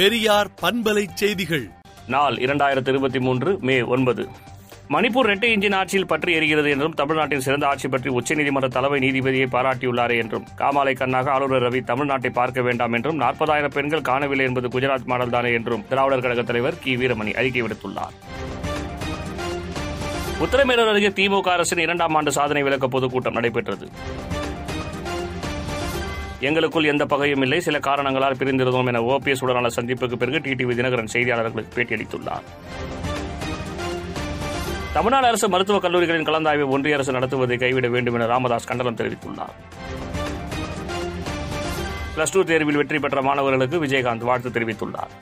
பெரியார் பண்பலை செய்திகள். நாள் இரண்டாயிரத்தி இருபத்தி மூன்று மே ஒன்பது. மணிப்பூர் இரட்டை இன்ஜின் ஆட்சியில் பற்றி எரிகிறது என்றும் தமிழ்நாட்டின் சிறந்த ஆட்சி பற்றி உச்சநீதிமன்ற தலைமை நீதிபதியை பாராட்டியுள்ளாரே என்றும் காமாலை கண்ணாக ஆளுநர் ரவி தமிழ்நாட்டை பார்க்க வேண்டாம் என்றும் நாற்பதாயிரம் பெண்கள் காணவில்லை என்பது குஜராத் மாடல் தானே என்றும் திராவிடர் கழக தலைவர் கி. வீரமணி அறிக்கை விடுத்துள்ளார். உத்தரமேரூர் அருகே திமுக அரசின் இரண்டாம் ஆண்டு சாதனை விளக்க பொதுக்கூட்டம் நடைபெற்றது. எங்களுக்குள் எந்த பகையும் இல்லை. சில காரணங்களால் பிரிந்திருந்தோம் என ஓபிஎஸ் உடனான சந்திப்புக்கு பிறகு டிடிவி தினகரன் செய்தியாளர்களுக்கு பேட்டியளித்துள்ளார். தமிழ்நாடு அரசு மருத்துவக் கல்லூரிகளின் கலந்தாய்வை ஒன்றிய அரசு நடத்துவதை கைவிட வேண்டும் என ராமதாஸ் கண்டனம் தெரிவித்துள்ளார். பிளஸ் டூ தேர்வில் வெற்றி பெற்ற மாணவர்களுக்கு விஜயகாந்த் வாழ்த்து தெரிவித்துள்ளார்.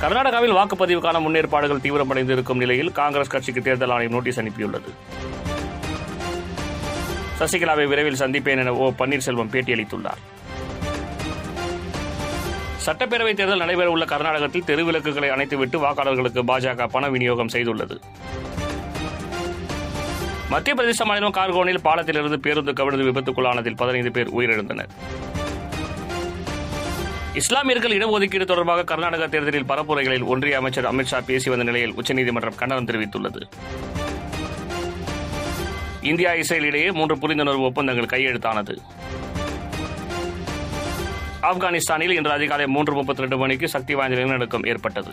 கர்நாடகாவில் வாக்குப்பதிவுக்கான முன்னேற்பாடுகள் தீவிரமடைந்து இருக்கும் நிலையில் காங்கிரஸ் கட்சிக்கு தேர்தல் ஆணையம் நோட்டீஸ் அனுப்பியுள்ளது. சசிகலாவை விரைவில் சந்திப்பேன் என ஓ பன்னீர்செல்வம் பேட்டியளித்துள்ளார் சட்டப்பேரவைத் தேர்தல் நடைபெறவுள்ள கர்நாடகத்தில் தெருவிளக்குகளை அணைத்துவிட்டு வாக்காளர்களுக்கு பாஜக பண விநியோகம் செய்துள்ளது. மத்திய பிரதேச மாநிலம் கார்கோனில் பாலத்திலிருந்து பேருந்து கவிழ்ந்து விபத்துக்குள்ளானதில் பதினைந்து பேர் உயிரிழந்தனர். இஸ்லாமியர்கள் இடஒதுக்கீடு தொடர்பாக கர்நாடக தேர்தலில் பரப்புரைகளில் ஒன்றிய அமைச்சர் அமித்ஷா பேசி வந்த நிலையில் உச்சநீதிமன்றம் கண்டனம் தெரிவித்துள்ளது. இந்தியா இஸ்ரேல் இடையே மூன்று புரிந்துணர்வு ஒப்பந்தங்கள் கையெழுத்தானது. ஆப்கானிஸ்தானில் இன்று அதிகாலை மூன்று முப்பத்தி ரெண்டு மணிக்கு சக்தி வாய்ந்த நிலநடுக்கம் ஏற்பட்டது.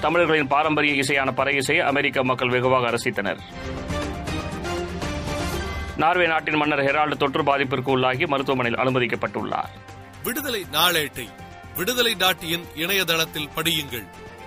தமிழர்களின் பாரம்பரிய இசையான பறை இசையை அமெரிக்க மக்கள் வெகுவாக ரசித்தனர். நார்வே நாட்டின் மன்னர் ஹெரால்டு தொற்று பாதிப்பிற்கு உள்ளாகி மருத்துவமனையில் அனுமதிக்கப்பட்டுள்ளார். விடுதலை நாளேட்டை விடுதலை டாட் இணையதளத்தில் படியுங்கள்.